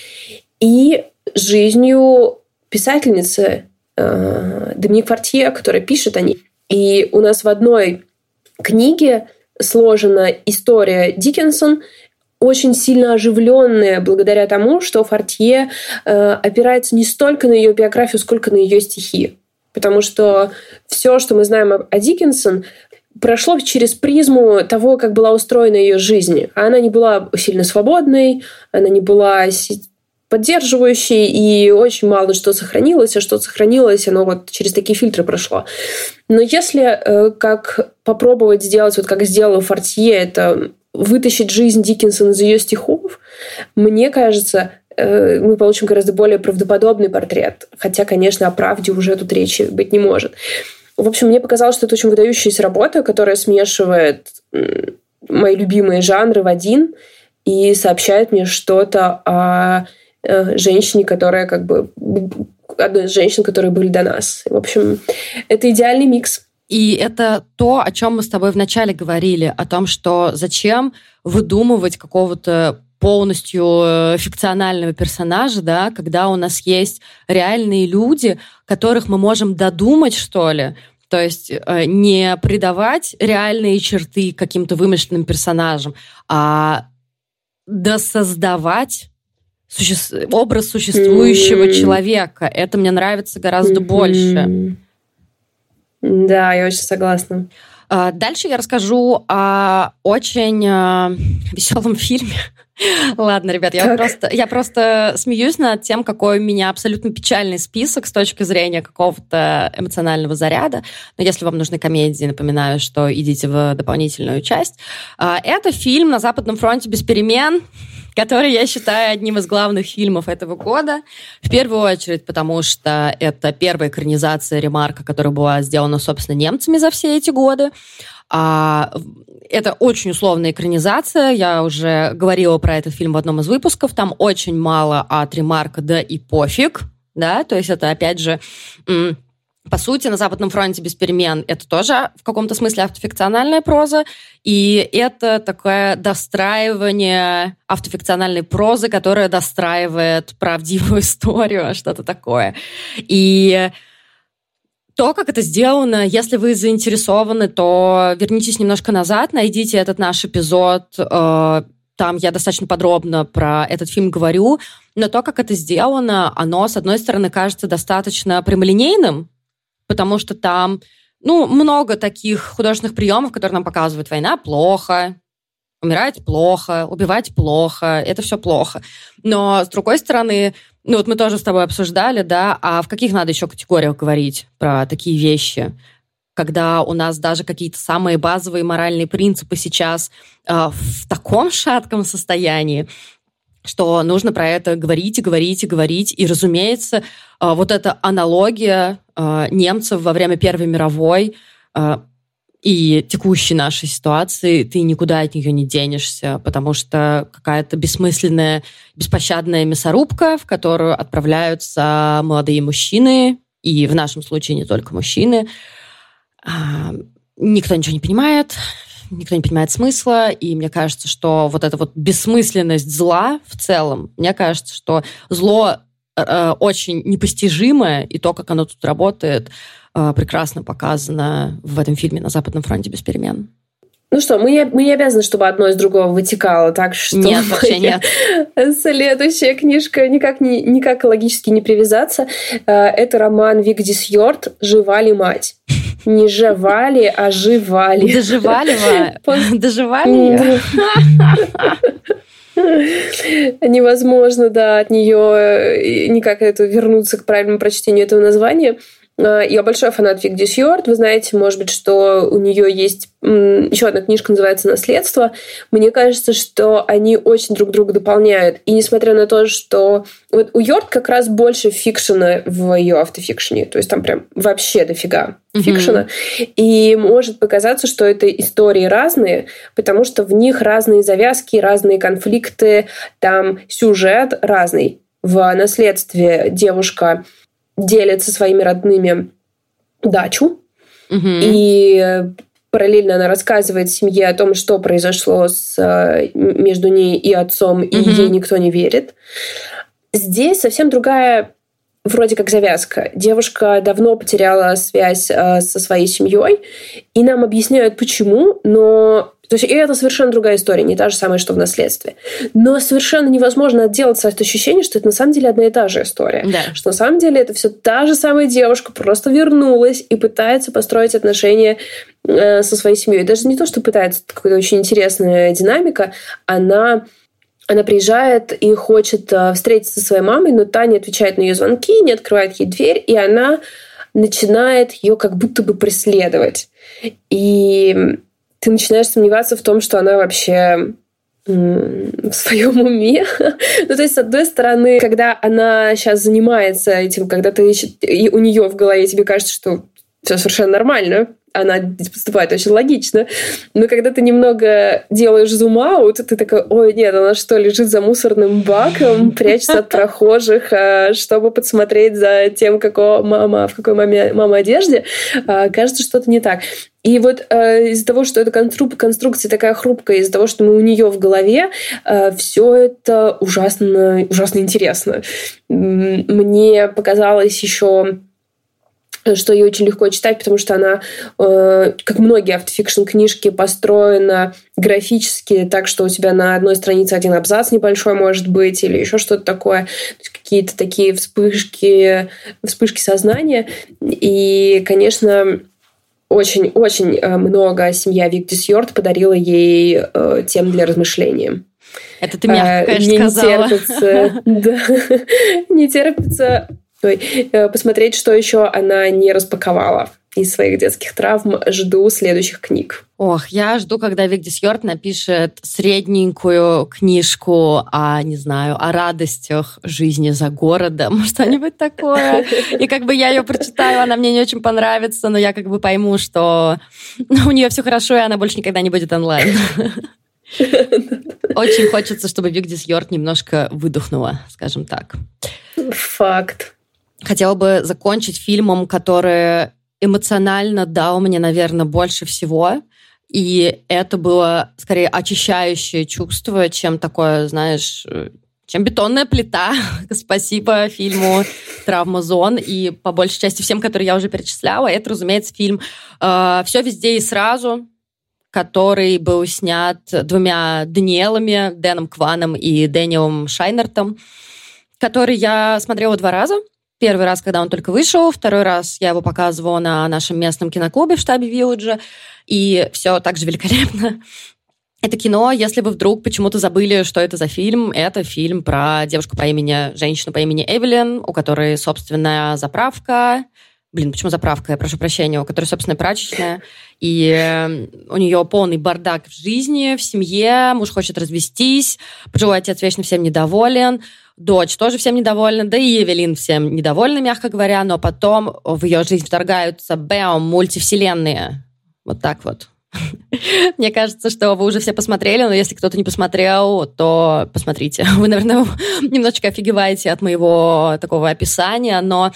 и жизнью писательницы э, Доминик Фортье, которая пишет о ней. И у нас в одной книге сложена история Диккенсон, очень сильно оживленная благодаря тому, что Фортье э, опирается не столько на ее биографию, сколько на ее стихи. Потому что все, что мы знаем о, о Диккенсон, прошло через призму того, как была устроена ее жизнь. Она не была сильно свободной, она не была поддерживающий, и очень мало что сохранилось, а что сохранилось, оно вот через такие фильтры прошло. Но если э, как попробовать сделать, вот как сделала Фортье, это вытащить жизнь Диккенсона из ее стихов, мне кажется, э, мы получим гораздо более правдоподобный портрет. Хотя, конечно, о правде уже тут речи быть не может. В общем, мне показалось, что это очень выдающаяся работа, которая смешивает мои любимые жанры в один и сообщает мне что-то о женщине, которая как бы одной из женщин, которые были до нас. В общем, это идеальный микс. И это то, о чем мы с тобой вначале говорили, о том, что зачем выдумывать какого-то полностью э, фикционального персонажа, да, когда у нас есть реальные люди, которых мы можем додумать, что ли, то есть э, не придавать реальные черты каким-то вымышленным персонажам, а досоздавать суще... образ существующего mm-hmm. человека. Это мне нравится гораздо mm-hmm. больше. Да, я очень согласна. А, дальше я расскажу о очень э, веселом фильме. *laughs* Ладно, ребят, я просто, я просто смеюсь над тем, какой у меня абсолютно печальный список с точки зрения какого-то эмоционального заряда. Но если вам нужны комедии, напоминаю, что идите в дополнительную часть. А, это фильм «На Западном фронте без перемен» который я считаю одним из главных фильмов этого года. В первую очередь, потому что это первая экранизация ремарка, которая была сделана, собственно, немцами за все эти годы. А, это очень условная экранизация. Я уже говорила про этот фильм в одном из выпусков. Там очень мало от ремарка, да и пофиг. Да, то есть это, опять же, по сути, на Западном фронте без перемен это тоже в каком-то смысле автофикциональная проза, и это такое достраивание автофикциональной прозы, которая достраивает правдивую *laughs* историю, что-то такое. И то, как это сделано, если вы заинтересованы, то вернитесь немножко назад, найдите этот наш эпизод. Э, там я достаточно подробно про этот фильм говорю. Но то, как это сделано, оно, с одной стороны, кажется достаточно прямолинейным, потому что там ну, много таких художественных приемов, которые нам показывают. Война плохо, умирать плохо, убивать плохо, это все плохо. Но, с другой стороны, ну вот мы тоже с тобой обсуждали, да, а в каких надо еще категориях говорить про такие вещи? когда у нас даже какие-то самые базовые моральные принципы сейчас э, в таком шатком состоянии, что нужно про это говорить и говорить и говорить. И, разумеется, э, вот эта аналогия э, немцев во время Первой мировой э, и текущей нашей ситуации, ты никуда от нее не денешься, потому что какая-то бессмысленная, беспощадная мясорубка, в которую отправляются молодые мужчины, и в нашем случае не только мужчины, никто ничего не понимает, никто не понимает смысла, и мне кажется, что вот эта вот бессмысленность зла в целом, мне кажется, что зло э, очень непостижимое, и то, как оно тут работает, а, прекрасно показано в этом фильме «На Западном фронте без перемен». Ну что, мы не, мы не обязаны, чтобы одно из другого вытекало, так что... Нет, *laughs* вообще нет. Следующая книжка никак, не, никак логически не привязаться. А, это роман Вигдис Йорт «Жива ли мать?» Не жевали, а живали. Доживали? Доживали Невозможно, да, от нее э, никак это вернуться к правильному прочтению этого названия. А, я большой фанат Вигди Сьюарт. Вы знаете, может быть, что у нее есть еще одна книжка, называется «Наследство». Мне кажется, что они очень друг друга дополняют. И несмотря на то, что вот у Йорт как раз больше фикшена в ее автофикшене. То есть там прям вообще дофига фикшена. И может показаться, что это истории разные, потому что в них разные завязки, разные конфликты, там сюжет разный. В «Наследстве» девушка делит со своими родными дачу. Угу. И параллельно она рассказывает семье о том, что произошло с, э, между ней и отцом, и угу. ей никто не верит. Здесь совсем другая вроде как завязка. Девушка давно потеряла связь э, со своей семьей, и нам объясняют почему, но то есть и это совершенно другая история, не та же самая, что в наследстве. Но совершенно невозможно отделаться от ощущения, что это на самом деле одна и та же история. Да. Что на самом деле это все та же самая девушка просто вернулась и пытается построить отношения э, со своей семьей. Даже не то, что пытается, это какая-то очень интересная динамика, она она приезжает и хочет э, встретиться со своей мамой, но та не отвечает на ее звонки, не открывает ей дверь, и она начинает ее как будто бы преследовать. И ты начинаешь сомневаться в том, что она вообще в своем уме. *laughs* ну, то есть, с одной стороны, когда она сейчас занимается этим, когда ты и у нее в голове тебе кажется, что все совершенно нормально, она поступает очень логично. Но когда ты немного делаешь зум-аут, ты такой, ой, нет, она что, лежит за мусорным баком, *laughs* прячется от прохожих, а, чтобы подсмотреть за тем, какого мама, в какой маме, мама одежде, а, кажется, что-то не так. И вот э, из-за того, что эта конструкция такая хрупкая, из-за того, что мы у нее в голове, э, все это ужасно, ужасно интересно. Мне показалось еще что ее очень легко читать, потому что она, э, как многие автофикшн книжки, построена графически так, что у тебя на одной странице один абзац небольшой может быть или еще что-то такое, какие-то такие вспышки, вспышки сознания. И, конечно, очень-очень э, много семья Виктис Йорт подарила ей э, тем для размышления. Это ты мягко, а, конечно, не сказала. Терпится, *laughs* да, *laughs* не терпится Э, посмотреть, что еще она не распаковала из своих детских травм. Жду следующих книг. Ох, я жду, когда Вигдис Йорт напишет средненькую книжку о, не знаю, о радостях жизни за городом, *laughs* что-нибудь такое. И как бы я ее прочитаю, она мне не очень понравится, но я как бы пойму, что у нее все хорошо, и она больше никогда не будет онлайн. *laughs* Очень хочется, чтобы Вигдис Йорт немножко выдохнула, скажем так. Факт. Хотела бы закончить фильмом, который эмоционально дал мне, наверное, больше всего. И это было скорее очищающее чувство, чем такое, знаешь, чем бетонная плита. *laughs* Спасибо фильму «Травма зон» и по большей части всем, которые я уже перечисляла. Это, разумеется, фильм э, «Все везде и сразу», который был снят двумя Даниэлами, Дэном Кваном и Дэниелом Шайнертом, который я смотрела два раза. Первый раз, когда он только вышел, второй раз я его показывала на нашем местном киноклубе в штабе Вилледжа, и все так же великолепно. Это кино, если вы вдруг почему-то забыли, что это за фильм, это фильм про девушку по имени, женщину по имени Эвелин, у которой собственная заправка, блин, почему заправка, я прошу прощения, у которой собственная прачечная, и э, у нее полный бардак в жизни, в семье, муж хочет развестись, пожилой отец вечно всем недоволен, дочь тоже всем недовольна, да и Эвелин всем недовольна, мягко говоря, но потом в ее жизнь вторгаются, бэм, мультивселенные. Вот так вот. *laughs* Мне кажется, что вы уже все посмотрели, но если кто-то не посмотрел, то посмотрите. *laughs* Вы, наверное, *laughs* немножечко офигеваете от моего такого описания, но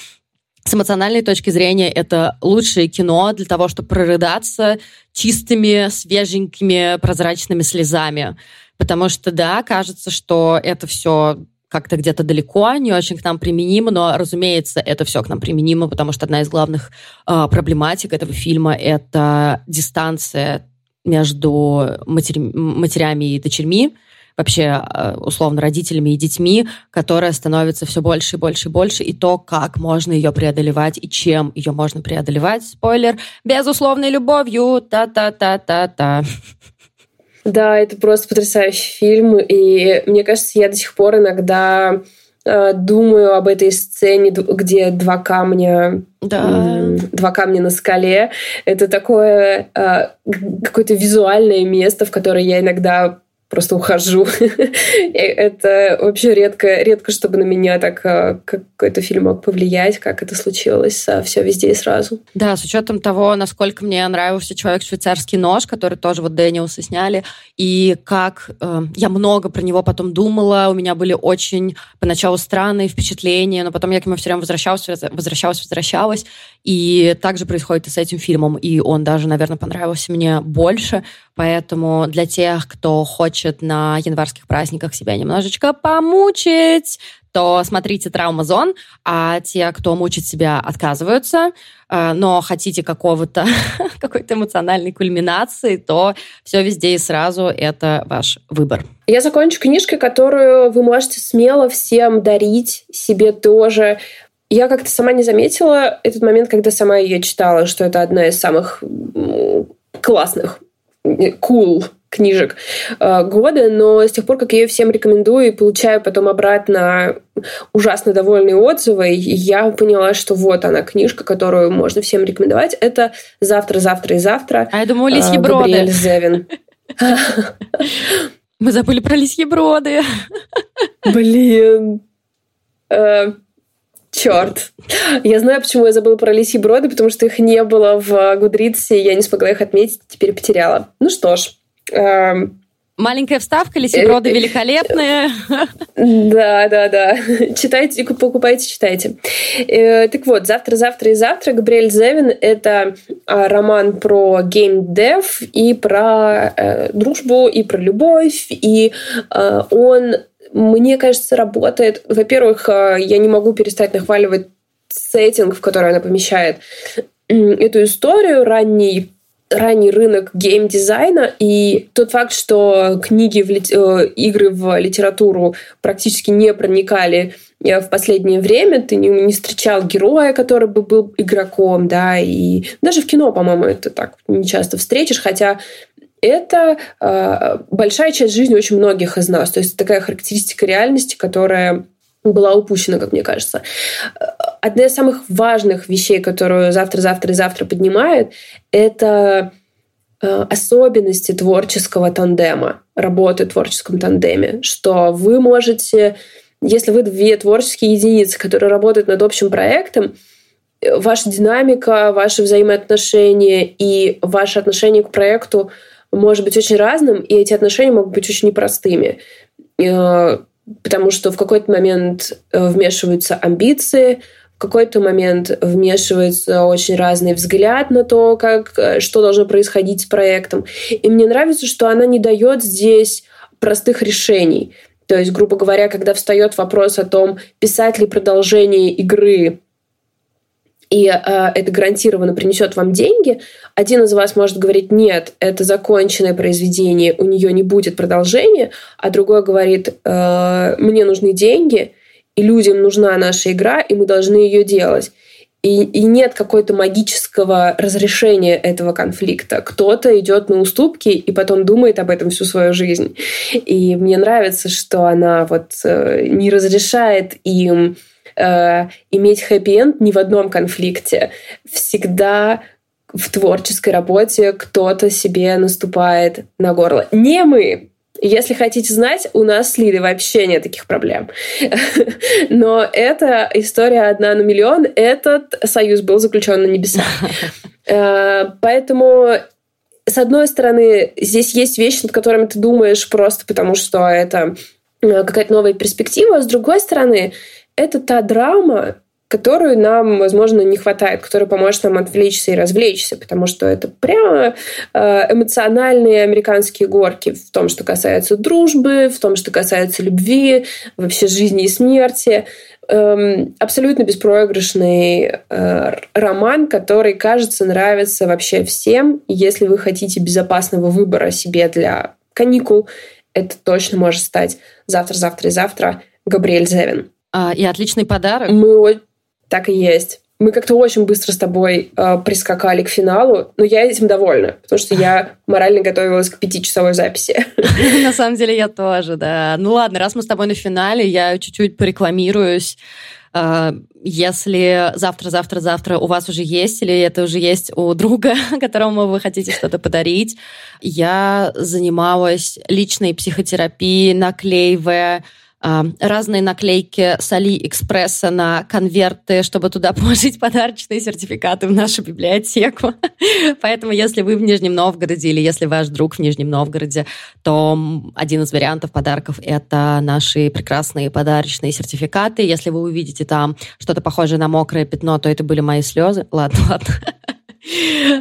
с эмоциональной точки зрения это лучшее кино для того, чтобы прорыдаться чистыми, свеженькими, прозрачными слезами. Потому что, да, кажется, что это все как-то где-то далеко, не очень к нам применимо, но, разумеется, это все к нам применимо, потому что одна из главных э, проблематик этого фильма — это дистанция между матери, матерями и дочерьми, вообще, э, условно, родителями и детьми, которая становится все больше и больше и больше, и то, как можно ее преодолевать и чем ее можно преодолевать. Спойлер, безусловной любовью, та-та-та-та-та. Да, это просто потрясающий фильм, и мне кажется, я до сих пор иногда э, думаю об этой сцене, где два камня, да. два камня на скале. Это такое э, какое-то визуальное место, в которое я иногда просто ухожу. *laughs* это вообще редко, редко, чтобы на меня так э, какой-то фильм мог повлиять, как это случилось все везде и сразу. Да, с учетом того, насколько мне нравился «Человек-швейцарский нож», который тоже вот Дэниелсы сняли, и как э, я много про него потом думала, у меня были очень поначалу странные впечатления, но потом я к нему все время возвращалась, возвращалась, возвращалась, и так же происходит и с этим фильмом, и он даже, наверное, понравился мне больше, поэтому для тех, кто хочет на январских праздниках себя немножечко помучить, то смотрите «Травма зон», а те, кто мучит себя, отказываются, э, но хотите какого-то, *laughs* какой-то эмоциональной кульминации, то все везде и сразу это ваш выбор. Я закончу книжкой, которую вы можете смело всем дарить, себе тоже. Я как-то сама не заметила этот момент, когда сама ее читала, что это одна из самых классных, cool книжек э, года, но с тех пор, как я ее всем рекомендую и получаю потом обратно ужасно довольные отзывы, я поняла, что вот она книжка, которую можно всем рекомендовать. Это «Завтра, завтра и завтра». А я думаю, «Лисьи э, броды». Зевин. *laughs* Мы забыли про «Лисьи броды». *laughs* Блин. Э, Черт. Я знаю, почему я забыла про лисьи броды, потому что их не было в Гудритсе, я не смогла их отметить, теперь потеряла. Ну что ж. Эм... Маленькая вставка, лисьи броды великолепные. Да, да, да. Читайте, покупайте, читайте. Э, так вот, «Завтра, завтра и завтра» Габриэль Зевин — это а, роман про геймдев и про э, дружбу, и про любовь, и э, он мне кажется, работает. Во-первых, э, я не могу перестать нахваливать сеттинг, в который она помещает эту историю, ранний ранний рынок геймдизайна и тот факт, что книги, в лит... Э, игры в литературу практически не проникали э, в последнее время, ты не, не встречал героя, который бы был игроком, да, и даже в кино, по-моему, это так не часто встретишь, хотя это э, большая часть жизни очень многих из нас. То есть такая характеристика реальности, которая была упущена, как мне кажется. Одна из самых важных вещей, которую завтра, завтра и завтра поднимает, это э, особенности творческого тандема, работы в творческом тандеме, что вы можете, если вы две творческие единицы, которые работают над общим проектом, ваша динамика, ваши взаимоотношения и ваше отношение к проекту – может быть очень разным, и эти отношения могут быть очень непростыми. Э, потому что в какой-то момент э, вмешиваются амбиции, какой-то момент вмешивается очень разный взгляд на то, как, э, что должно происходить с проектом. И мне нравится, что она не дает здесь простых решений. То есть, грубо говоря, когда встает вопрос о том, писать ли продолжение игры и э, это гарантированно принесет вам деньги, один из вас может говорить, нет, это законченное произведение, у нее не будет продолжения, а другой говорит, э, мне нужны деньги, и людям нужна наша игра, и мы должны ее делать. И, и нет какой-то магического разрешения этого конфликта. Кто-то идет на уступки и потом думает об этом всю свою жизнь. И мне нравится, что она вот э, не разрешает им э, иметь хэппи-энд ни в одном конфликте. Всегда в творческой работе кто-то себе наступает на горло. Не мы, если хотите знать, у нас с Лидой вообще нет таких проблем. *laughs* Но эта история одна на миллион. Этот союз был заключен на небесах. *laughs* Э, поэтому с одной стороны, здесь есть вещи, над которыми ты думаешь просто потому, что это э, какая-то новая перспектива. А с другой стороны, это та драма, которую нам, возможно, не хватает, которая поможет нам отвлечься и развлечься, потому что это прямо э, эмоциональные американские горки в том, что касается дружбы, в том, что касается любви, вообще жизни и смерти. Эм, абсолютно беспроигрышный э, роман, который, кажется, нравится вообще всем. Если вы хотите безопасного выбора себе для каникул, это точно может стать завтра, завтра и завтра Габриэль Зевин. А, и отличный подарок. Мы так и есть. Мы как-то очень быстро с тобой э, прискакали к финалу, но я этим довольна, потому что я *laughs* морально готовилась к пятичасовой записи. *laughs* На самом деле я тоже, да. Ну ладно, раз мы с тобой на финале, я чуть-чуть порекламируюсь. А, если завтра-завтра-завтра у вас уже есть, или это уже есть у друга, *laughs* которому вы хотите что-то подарить, я занималась личной психотерапией, наклеивая разные наклейки с Алиэкспресса на конверты, чтобы туда *laughs* положить подарочные сертификаты в нашу библиотеку. *laughs* Поэтому, если вы в Нижнем Новгороде или если ваш друг в Нижнем Новгороде, то один из вариантов подарков — это наши прекрасные подарочные сертификаты. Если вы увидите там что-то похожее на мокрое пятно, то это были мои слезы. Ладно, *laughs* ладно.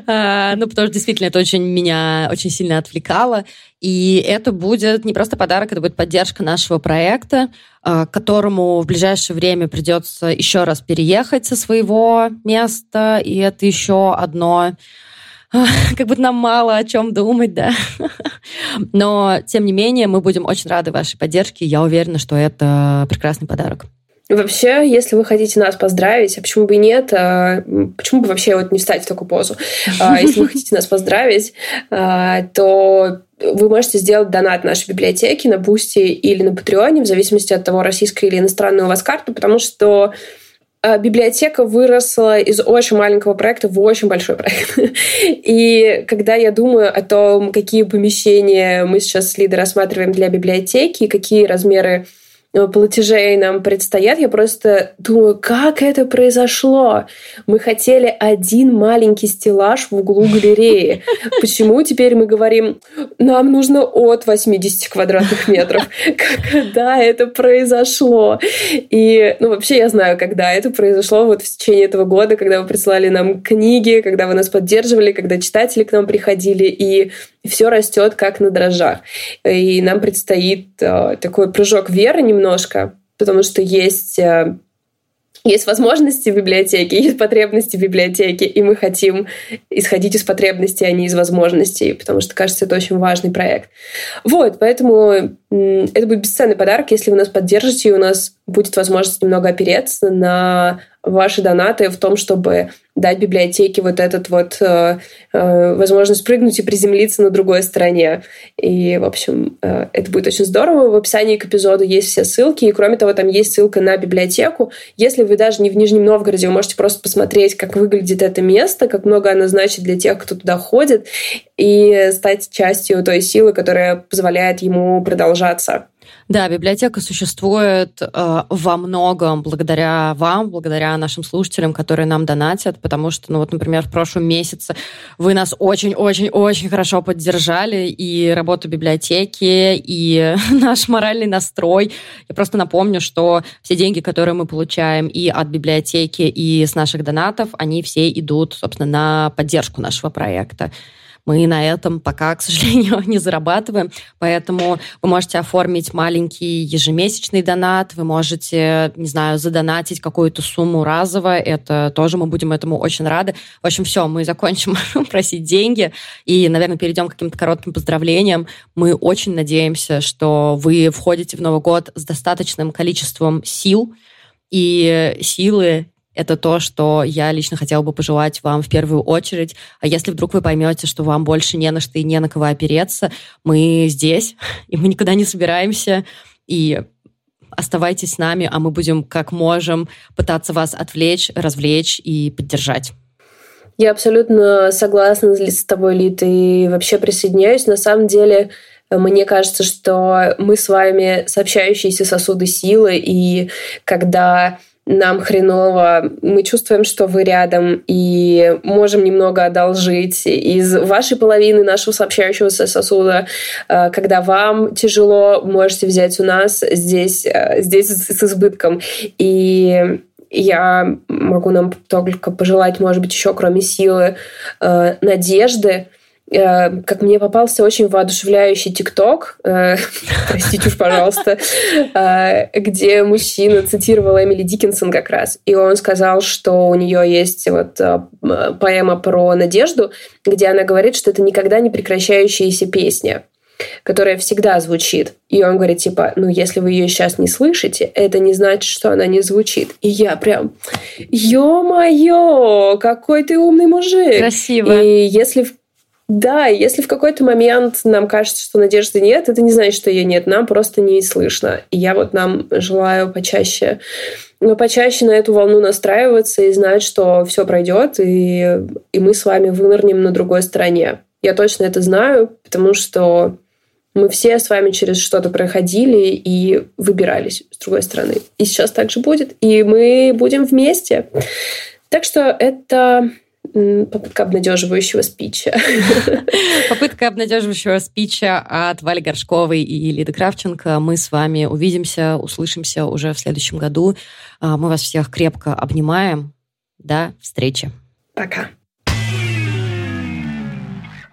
А, ну, потому что действительно это очень меня очень сильно отвлекало. И это будет не просто подарок, это будет поддержка нашего проекта, а, которому в ближайшее время придется еще раз переехать со своего места. И это еще одно а, как будто нам мало о чем думать, да. Но, тем не менее, мы будем очень рады вашей поддержке. Я уверена, что это прекрасный подарок. Вообще, если вы хотите нас поздравить, а почему бы и нет, а, почему бы вообще вот не встать в такую позу? А, *laughs* если вы хотите нас поздравить, а, то вы можете сделать донат нашей библиотеки на Boosty или на Patreon е, в зависимости от того, российская или иностранная у вас карта, потому что библиотека выросла из очень маленького проекта в очень большой проект. *laughs* И когда я думаю о том, какие помещения мы сейчас с Лидой рассматриваем для библиотеки, какие размеры платежей нам предстоят, я просто думаю, как это произошло? Мы хотели один маленький стеллаж в углу галереи. Почему теперь мы говорим, нам нужно от 80 квадратных метров? Когда это произошло? И, ну, вообще я знаю, когда это произошло вот в течение этого года, когда вы присылали нам книги, когда вы нас поддерживали, когда читатели к нам приходили, и все растет как на дрожжах. И нам предстоит э, такой прыжок веры немножко, потому что есть э, есть возможности в библиотеке, *laughs* есть потребности в библиотеке, и мы хотим исходить из потребностей, а не из возможностей, потому что, кажется, это очень важный проект. Вот, поэтому это будет бесценный подарок, если вы нас поддержите, и у нас будет возможность немного опереться на ваши донаты в том, чтобы дать библиотеке вот этот вот э, э, возможность прыгнуть и приземлиться на другой стороне. И, в общем, э, это будет очень здорово. В описании к эпизоду есть все ссылки, и, кроме того, там есть ссылка на библиотеку. Если вы даже не в Нижнем Новгороде, вы можете просто посмотреть, как выглядит это место, как много оно значит для тех, кто туда ходит, и стать частью той силы, которая позволяет ему продолжаться. Да, библиотека существует э, во многом благодаря вам, благодаря нашим слушателям, которые нам донатят, потому что, ну вот, например, в прошлом месяце вы нас очень-очень-очень хорошо поддержали, и работу библиотеки, и *laughs* наш моральный настрой. Я просто напомню, что все деньги, которые мы получаем и от библиотеки, и с наших донатов, они все идут, собственно, на поддержку нашего проекта. Мы на этом пока, к сожалению, *laughs* не зарабатываем, поэтому вы можете оформить маленький ежемесячный донат, вы можете, не знаю, задонатить какую-то сумму разово, это тоже мы будем этому очень рады. В общем, все, мы закончим *laughs* просить деньги и, наверное, перейдем к каким-то коротким поздравлениям. Мы очень надеемся, что вы входите в Новый год с достаточным количеством сил, и силы это то, что я лично хотела бы пожелать вам в первую очередь. А если вдруг вы поймете, что вам больше не на что и не на кого опереться, мы здесь, *laughs* и мы никуда не собираемся. И оставайтесь с нами, а мы будем как можем пытаться вас отвлечь, развлечь и поддержать. Я абсолютно согласна с тобой, Лит, и вообще присоединяюсь. На самом деле, мне кажется, что мы с вами сообщающиеся сосуды силы, и когда нам хреново, мы чувствуем, что вы рядом и можем немного одолжить из вашей половины нашего сообщающегося сосуда. Э, когда вам тяжело, можете взять у нас здесь, э, здесь с избытком. И я могу нам только пожелать, может быть, еще кроме силы, э, надежды, как мне попался очень воодушевляющий ТикТок, э, *laughs* простите уж, пожалуйста, э, где мужчина цитировал Эмили Диккенсон как раз, и он сказал, что у нее есть вот поэма про надежду, где она говорит, что это никогда не прекращающаяся песня которая всегда звучит. И он говорит, типа, ну, если вы ее сейчас не слышите, это не значит, что она не звучит. И я прям, ё-моё, какой ты умный мужик. Красиво. И если да, если в какой-то момент нам кажется, что надежды нет, это не значит, что ее нет, нам просто не слышно. И я вот нам желаю почаще, ну, почаще на эту волну настраиваться и знать, что все пройдет, и, и мы с вами вынырнем на другой стороне. Я точно это знаю, потому что мы все с вами через что-то проходили и выбирались с другой стороны. И сейчас так же будет, и мы будем вместе. Так что это Попытка обнадеживающего спича. *laughs* Попытка обнадеживающего спича от Вали Горшковой и Лиды Кравченко. Мы с вами увидимся, услышимся уже в следующем году. А, мы вас всех крепко обнимаем. До встречи. Пока.